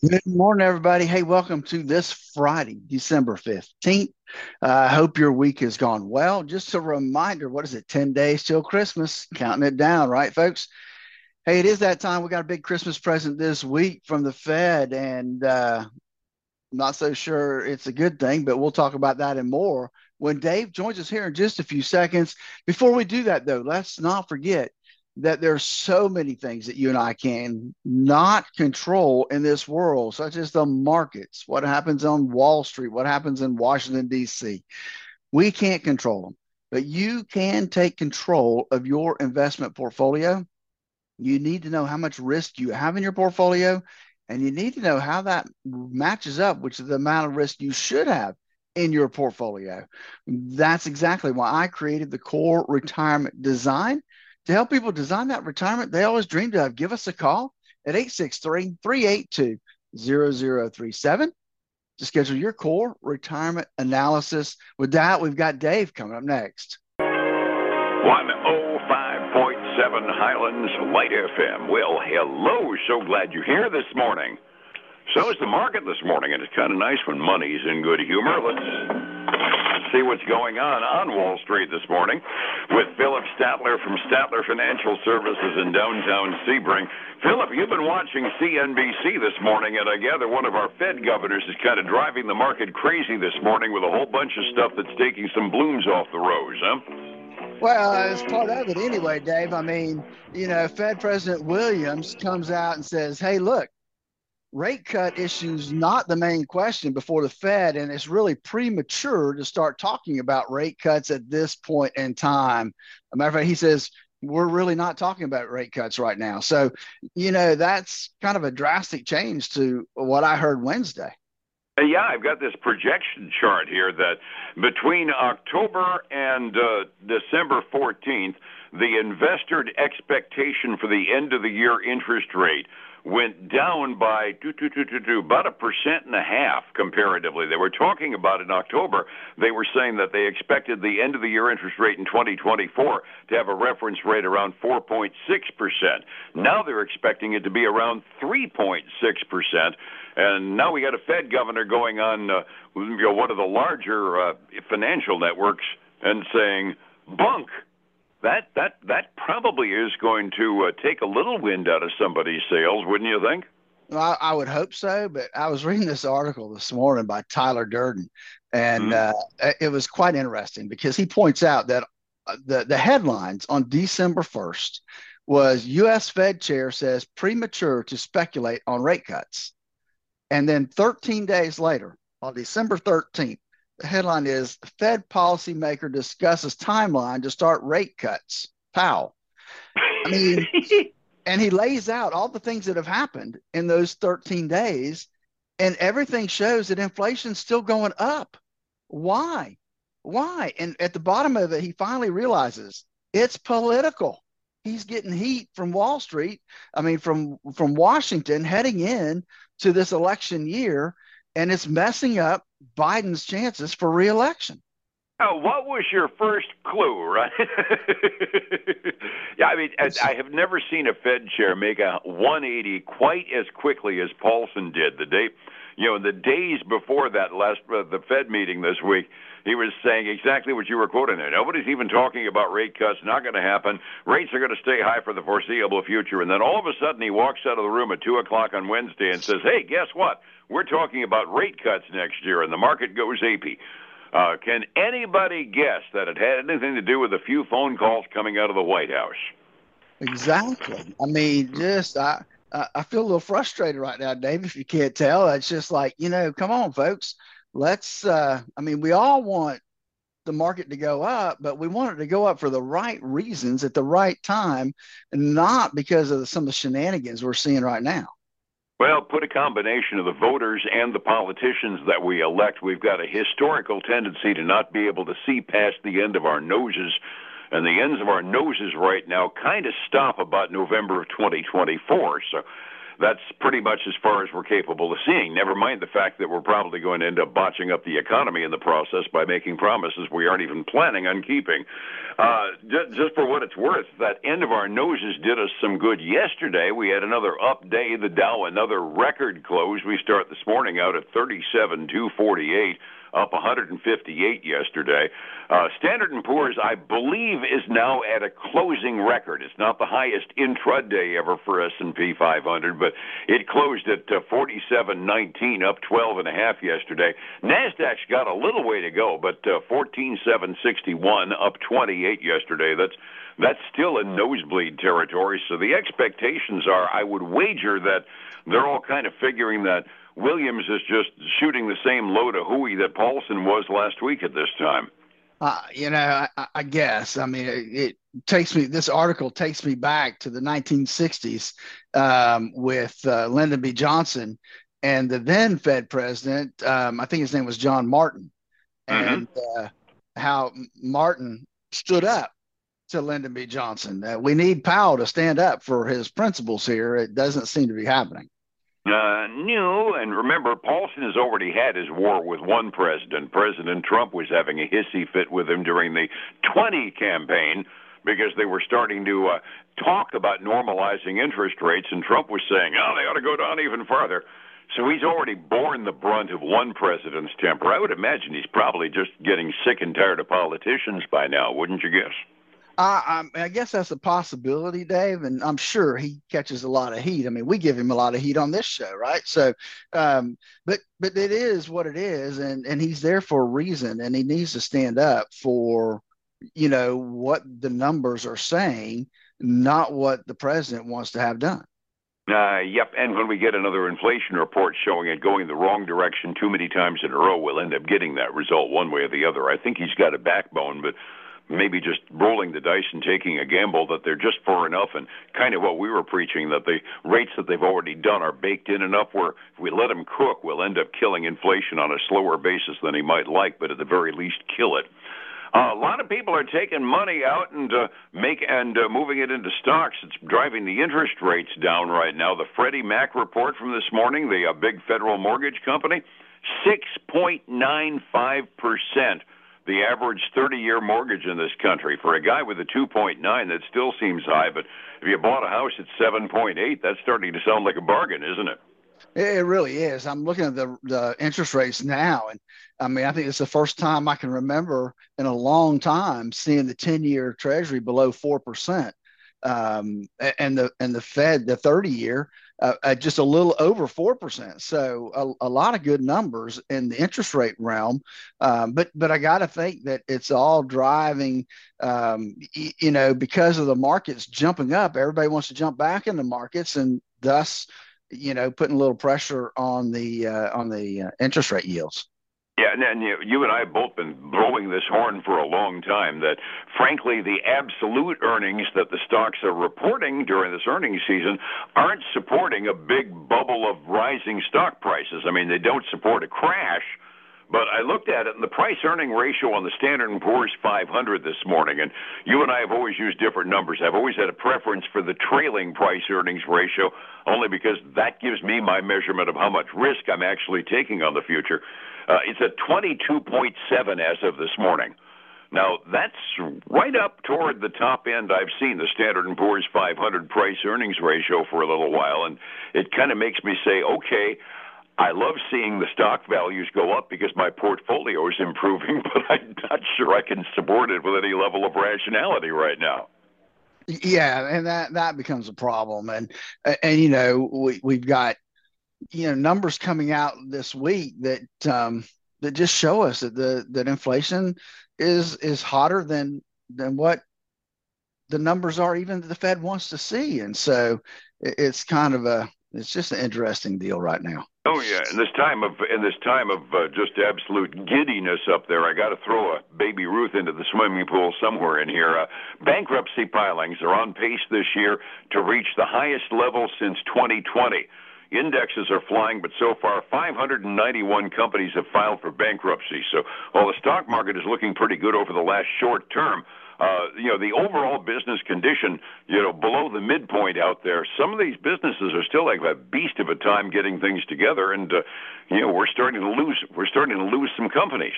Good morning, everybody. Hey, welcome to this Friday, December 15th. I uh, hope your week has gone well. Just a reminder what is it, 10 days till Christmas? Counting it down, right, folks? Hey, it is that time. We got a big Christmas present this week from the Fed, and uh, I'm not so sure it's a good thing, but we'll talk about that and more when Dave joins us here in just a few seconds. Before we do that, though, let's not forget that there's so many things that you and I can not control in this world, such as the markets, what happens on Wall Street, what happens in Washington, D.C. We can't control them, but you can take control of your investment portfolio. You need to know how much risk you have in your portfolio, and you need to know how that matches up, which is the amount of risk you should have in your portfolio. That's exactly why I created the core retirement design to help people design that retirement they always dreamed of. Give us a call at 863 382 0037 to schedule your core retirement analysis. With that, we've got Dave coming up next. 105.7 Highlands Light FM. Well, hello. So glad you're here this morning. So is the market this morning, and it's kind of nice when money's in good humor. Let's see what's going on on Wall Street this morning with Phillip Statler from Statler Financial Services in downtown Sebring. Phillip, you've been watching CNBC this morning, and I gather one of our Fed governors is kind of driving the market crazy this morning with a whole bunch of stuff that's taking some blooms off the rose, huh? Well, it's part of it anyway, Dave. I mean, you know, Fed President Williams comes out and says, hey, look, rate cut issues not the main question before the Fed, and it's really premature to start talking about rate cuts at this point in time. a matter of fact, he says we're really not talking about rate cuts right now. So, you know, that's kind of a drastic change to what I heard Wednesday. Uh, yeah, I've got this projection chart here that between October and uh, December 14th, the investor expectation for the end of the year interest rate went down by do, do, do, do, do, about a percent and a half comparatively. They were talking about in October, they were saying that they expected the end of the year interest rate in 2024 to have a reference rate around 4.6%. Now they're expecting it to be around 3.6%. And now we got a Fed governor going on uh, you know, one of the larger uh, financial networks and saying, bunk that that that probably is going to uh, take a little wind out of somebody's sails, wouldn't you think? Well, I, I, would hope so, but I was reading this article this morning by Tyler Durden, and mm-hmm. uh, it was quite interesting because he points out that uh, the the headlines on December first was U.S. Fed chair says premature to speculate on rate cuts, and then 13 days later, on December 13th, the headline is Fed policymaker discusses timeline to start rate cuts. Powell. I mean, and he lays out all the things that have happened in those 13 days, and everything shows that inflation's still going up. Why? Why? And at the bottom of it, he finally realizes it's political. He's getting heat from Wall Street. I mean, from from Washington heading in to this election year, and it's messing up Biden's chances for reelection. Oh, what was your first clue, right? yeah, I mean, I have never seen a Fed chair make a 180 quite as quickly as Paulson did the day, you know, the days before that last uh, the Fed meeting this week. He was saying exactly what you were quoting there. Nobody's even talking about rate cuts. Not going to happen. Rates are going to stay high for the foreseeable future. And then all of a sudden, he walks out of the room at two o'clock on Wednesday and says, "Hey, guess what? We're talking about rate cuts next year, and the market goes apey." Uh, can anybody guess that it had anything to do with a few phone calls coming out of the White House? Exactly. I mean, just I I feel a little frustrated right now, Dave. If you can't tell, it's just like you know, come on, folks let's uh, i mean we all want the market to go up but we want it to go up for the right reasons at the right time and not because of some of the shenanigans we're seeing right now well, put a combination of the voters and the politicians that we elect. We've got a historical tendency to not be able to see past the end of our noses. And the ends of our noses right now kind of stop about November of 2024. So that's pretty much as far as we're capable of seeing. Never mind the fact that we're probably going to end up botching up the economy in the process by making promises we aren't even planning on keeping. Uh, just, just for what it's worth, that end of our noses did us some good yesterday. We had another up day. The Dow another record close. We start this morning out at 37,248 up 158 yesterday. Uh, Standard & Poor's, I believe, is now at a closing record. It's not the highest intraday ever for S&P 500, but it closed at uh, 47.19, up 12 and a half yesterday. Nasdaq's got a little way to go, but uh, 14.761, up 28 yesterday. That's that's still in nosebleed territory. So the expectations are, I would wager that they're all kind of figuring that Williams is just shooting the same load of hooey that Paulson was last week at this time. Uh, you know, I, I, guess. I mean, it, it, takes me. This article takes me back to the 1960s um, with uh, Lyndon B. Johnson and the then Fed president. Um, I think his name was John Martin, mm-hmm. and uh, how Martin stood up to Lyndon B. Johnson. we need Powell to stand up for his principles here. It doesn't seem to be happening uh, new. And remember, Paulson has already had his war with one president. President Trump was having a hissy fit with him during the 20 campaign because they were starting to uh, talk about normalizing interest rates, and Trump was saying, oh, they ought to go down even farther. So he's already borne the brunt of one president's temper. I would imagine he's probably just getting sick and tired of politicians by now, wouldn't you guess? I, I, I guess that's a possibility, Dave, and I'm sure he catches a lot of heat. I mean, we give him a lot of heat on this show, right? So, um, but but it is what it is, and and he's there for a reason, and he needs to stand up for, you know, what the numbers are saying, not what the president wants to have done. Uh, yep, and when we get another inflation report showing it going the wrong direction too many times in a row, we'll end up getting that result one way or the other. I think he's got a backbone, but maybe just rolling the dice and taking a gamble that they're just far enough and kind of what we were preaching that the rates that they've already done are baked in enough where if we let them cook, we'll end up killing inflation on a slower basis than he might like, but at the very least kill it. Uh, a lot of people are taking money out and uh, make and uh, moving it into stocks. It's driving the interest rates down right now. The Freddie Mac report from this morning, the uh, big federal mortgage company, six point nine five percent the average 30 year mortgage in this country. For a guy with a 2.9, that still seems high, but if you bought a house at 7.8, that's starting to sound like a bargain, isn't it? It really is. I'm looking at the the interest rates now, and I mean, I think it's the first time I can remember in a long time seeing the 10 year Treasury below four percent, um, and the and the Fed the 30 year uh, at just a little over 4%. So a, a, lot of good numbers in the interest rate realm. Um, but, but I got to think that it's all driving, um, y- you know, because of the markets jumping up, everybody wants to jump back in the markets and thus, you know, putting a little pressure on the, uh, on the uh, interest rate yields. Yeah, and, and you, you and I have both been blowing this horn for a long time that, frankly, the absolute earnings that the stocks are reporting during this earnings season aren't supporting a big bubble of rising stock prices. I mean, they don't support a crash. But I looked at it, and the price earning ratio on the Standard and Poor's 500 this morning, and you and I have always used different numbers. I've always had a preference for the trailing price earnings ratio, only because that gives me my measurement of how much risk I'm actually taking on the future. Uh, it's at 22.7 as of this morning. Now that's right up toward the top end I've seen the Standard and Poor's 500 price earnings ratio for a little while, and it kind of makes me say, okay, I love seeing the stock values go up because my portfolio is improving, but I'm not sure I can support it with any level of rationality right now. Yeah, and that that becomes a problem, and and you know we we've got you know numbers coming out this week that um, that just show us that the that inflation is is hotter than than what the numbers are even the Fed wants to see, and so it's kind of a it's just an interesting deal right now. Oh yeah, in this time of in this time of uh, just absolute giddiness up there, I got to throw a baby Ruth into the swimming pool somewhere in here. Uh, bankruptcy filings are on pace this year to reach the highest level since 2020. Indexes are flying, but so far 591 companies have filed for bankruptcy. So while the stock market is looking pretty good over the last short term, uh, you know, the overall business condition, you know, below the midpoint out there, some of these businesses are still like a beast of a time getting things together, and uh, you know, we're starting to lose, we're starting to lose some companies.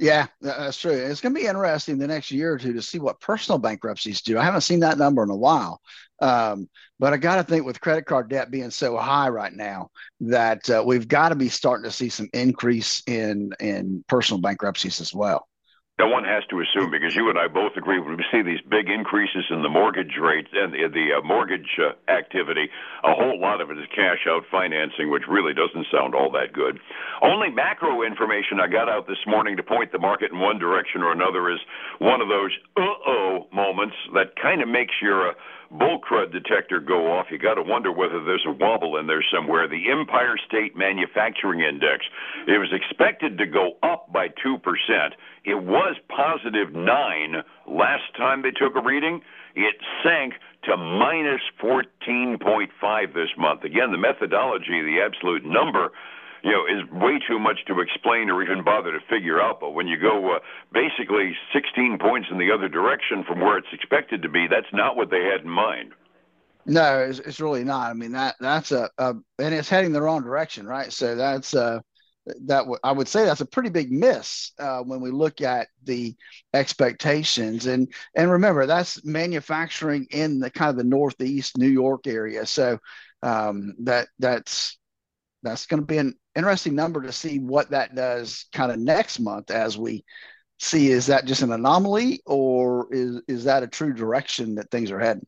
Yeah, that's true. It's going to be interesting the next year or two to see what personal bankruptcies do. I haven't seen that number in a while, um, but I got to think with credit card debt being so high right now that uh, we've got to be starting to see some increase in in personal bankruptcies as well. Now, one has to assume, because you and I both agree, when we see these big increases in the mortgage rates and the, the uh, mortgage uh, activity, a whole lot of it is cash out financing, which really doesn't sound all that good. Only macro information I got out this morning to point the market in one direction or another is one of those uh oh moments that kind of makes your uh, bull crud detector go off, you got to wonder whether there's a wobble in there somewhere. The Empire State Manufacturing Index, it was expected to go up by 2%. It was positive 9 last time they took a reading. It sank to minus 14.5 this month. Again, the methodology, the absolute number, you know, is way too much to explain or even bother to figure out. But when you go uh, basically 16 points in the other direction from where it's expected to be, that's not what they had in mind. No, it's, it's really not. I mean that that's a, a, and it's heading the wrong direction, right? So that's uh that w- I would say that's a pretty big miss uh, when we look at the expectations and and remember that's manufacturing in the kind of the northeast New York area. So um, that that's that's going to be an interesting number to see what that does kind of next month as we see is that just an anomaly or is is that a true direction that things are heading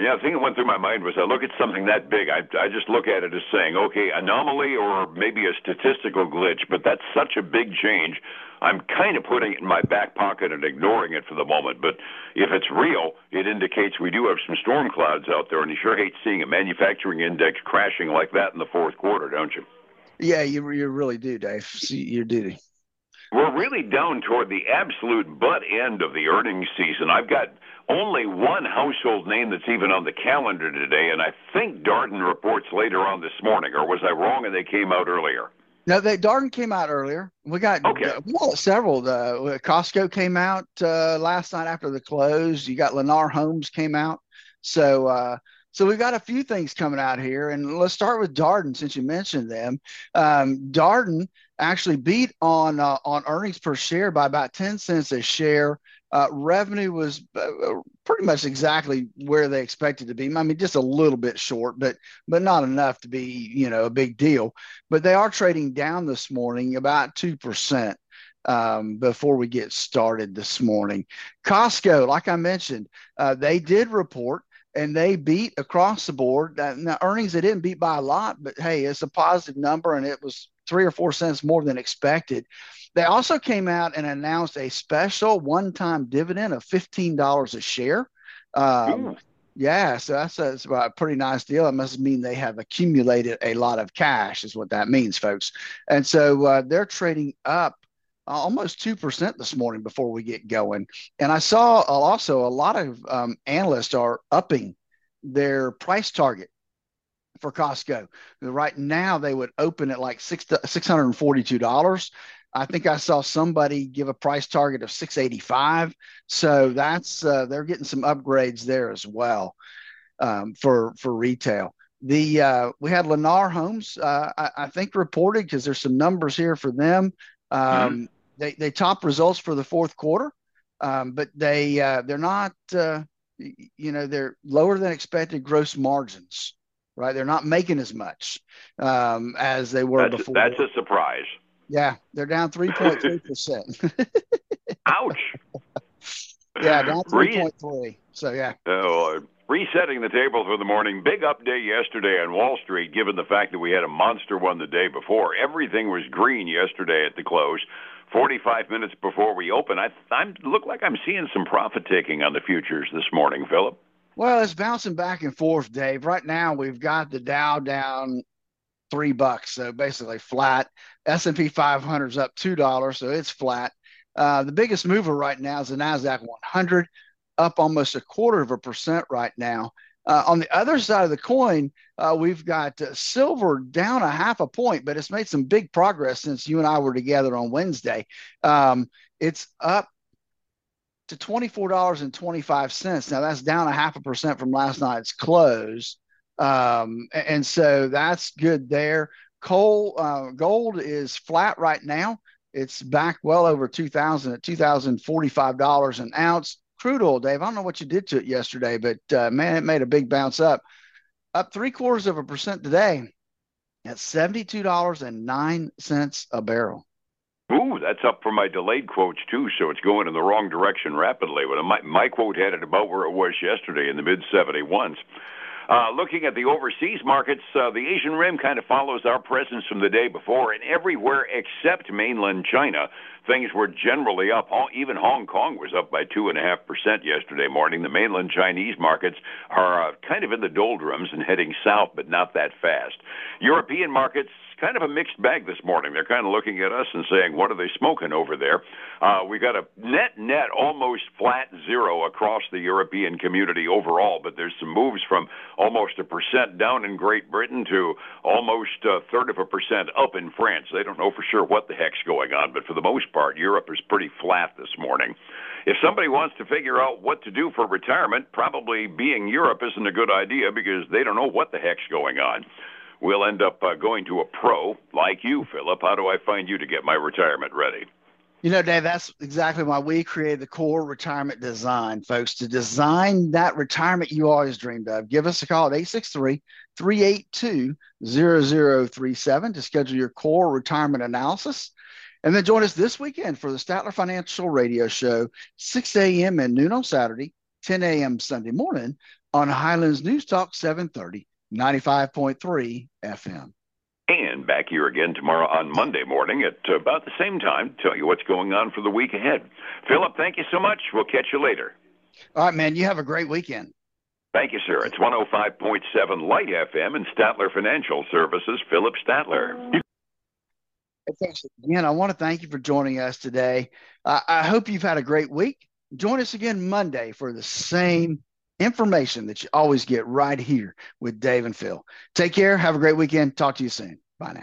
yeah, the thing that went through my mind was I look at something that big, I, I just look at it as saying, okay, anomaly or maybe a statistical glitch, but that's such a big change. I'm kind of putting it in my back pocket and ignoring it for the moment. But if it's real, it indicates we do have some storm clouds out there, and you sure hate seeing a manufacturing index crashing like that in the fourth quarter, don't you? Yeah, you, you really do, Dave. See your duty. We're really down toward the absolute butt end of the earnings season. I've got only one household name that's even on the calendar today, and I think Darden reports later on this morning, or was I wrong and they came out earlier? No, they Darden came out earlier. We got okay. uh, we got several. Uh, Costco came out uh, last night after the close. You got Lennar Homes came out. So uh, so we've got a few things coming out here, and let's start with Darden since you mentioned them. Um, Darden actually beat on uh, on earnings per share by about ten cents a share. Uh, revenue was uh, pretty much exactly where they expected to be. I mean, just a little bit short, but but not enough to be you know a big deal. But they are trading down this morning about two percent um, before we get started this morning. Costco, like I mentioned, uh, they did report and they beat across the board. Now, earnings they didn't beat by a lot, but hey, it's a positive number, and it was three or four cents more than expected. They also came out and announced a special one-time dividend of fifteen dollars a share. Um, yeah, so that's a, that's a pretty nice deal. It must mean they have accumulated a lot of cash, is what that means, folks. And so uh, they're trading up almost 2% this morning before we get going. And I saw also a lot of um, analysts are upping their price target for Costco. Right now, they would open at like six $642. I think I saw somebody give a price target of 685. So that's uh, they're getting some upgrades there as well um, for for retail. The uh, we had Lennar Homes, uh, I, I, think reported because there's some numbers here for them. Um, mm-hmm. They they top results for the fourth quarter, um, but they uh, they're not uh, you know they're lower than expected gross margins. Right, they're not making as much um, as they were that's before. A, that's a surprise. Yeah, they're down three point three percent. Ouch. yeah, down three point three. So yeah. Oh, resetting the table for the morning. Big update yesterday on Wall Street, given the fact that we had a monster one the day before. Everything was green yesterday at the close. 45 minutes before we open, I I'm look like I'm seeing some profit taking on the futures this morning, Phillip. Well, it's bouncing back and forth, Dave. Right now, we've got the Dow down three bucks, so basically flat. S and P 500 is up two dollars, so it's flat. Uh, the biggest mover right now is the Nasdaq 100 up almost a quarter of a percent right now. Uh, on the other side of the coin, uh, we've got uh, silver down a half a point, but it's made some big progress since you and I were together on Wednesday. Um, it's up to $24.25. Now that's down a half a percent from last night's close. Um, and so that's good there. Coal, uh, gold is flat right now. It's back well over 2000 at $2,045 an ounce. Crude oil, Dave, I don't know what you did to it yesterday, but uh, man, it made a big bounce up. Up three quarters of a percent today at $72.09 a barrel. Ooh, that's up for my delayed quotes too, so it's going in the wrong direction rapidly. But my, my quote had it about where it was yesterday in the mid 71s. Uh, looking at the overseas markets, uh, the Asian Rim kind of follows our presence from the day before, and everywhere except mainland China, things were generally up. Even Hong Kong was up by 2.5% yesterday morning. The mainland Chinese markets are uh, kind of in the doldrums and heading south, but not that fast. European markets kind of a mixed bag this morning. They're kind of looking at us and saying, "What are they smoking over there?" Uh, we got a net net almost flat zero across the European community overall, but there's some moves from almost a percent down in Great Britain to almost a third of a percent up in France. They don't know for sure what the heck's going on, but for the most part, Europe is pretty flat this morning. If somebody wants to figure out what to do for retirement, probably being Europe isn't a good idea because they don't know what the heck's going on we'll end up uh, going to a pro like you, Phillip. How do I find you to get my retirement ready? You know, Dave, that's exactly why we created the core retirement design, folks, to design that retirement you always dreamed of. Give us a call at 863 382 0037 to schedule your core retirement analysis. And then join us this weekend for the Statler Financial Radio Show, 6 a.m. and noon on Saturday, 10 a.m. Sunday morning on Highlands News Talk 730 95.3 FM. And back here again tomorrow on Monday morning at about the same time to tell you what's going on for the week ahead. Phillip, thank you so much. We'll catch you later. All right, man. You have a great weekend. Thank you, sir. It's 105.7 Light FM and Statler Financial Services, Phillip Statler. Again, I want to thank you for joining us today. Uh, I hope you've had a great week. Join us again Monday for the same information that you always get right here with Dave and Phil. Take care. Have a great weekend. Talk to you soon. Bye now.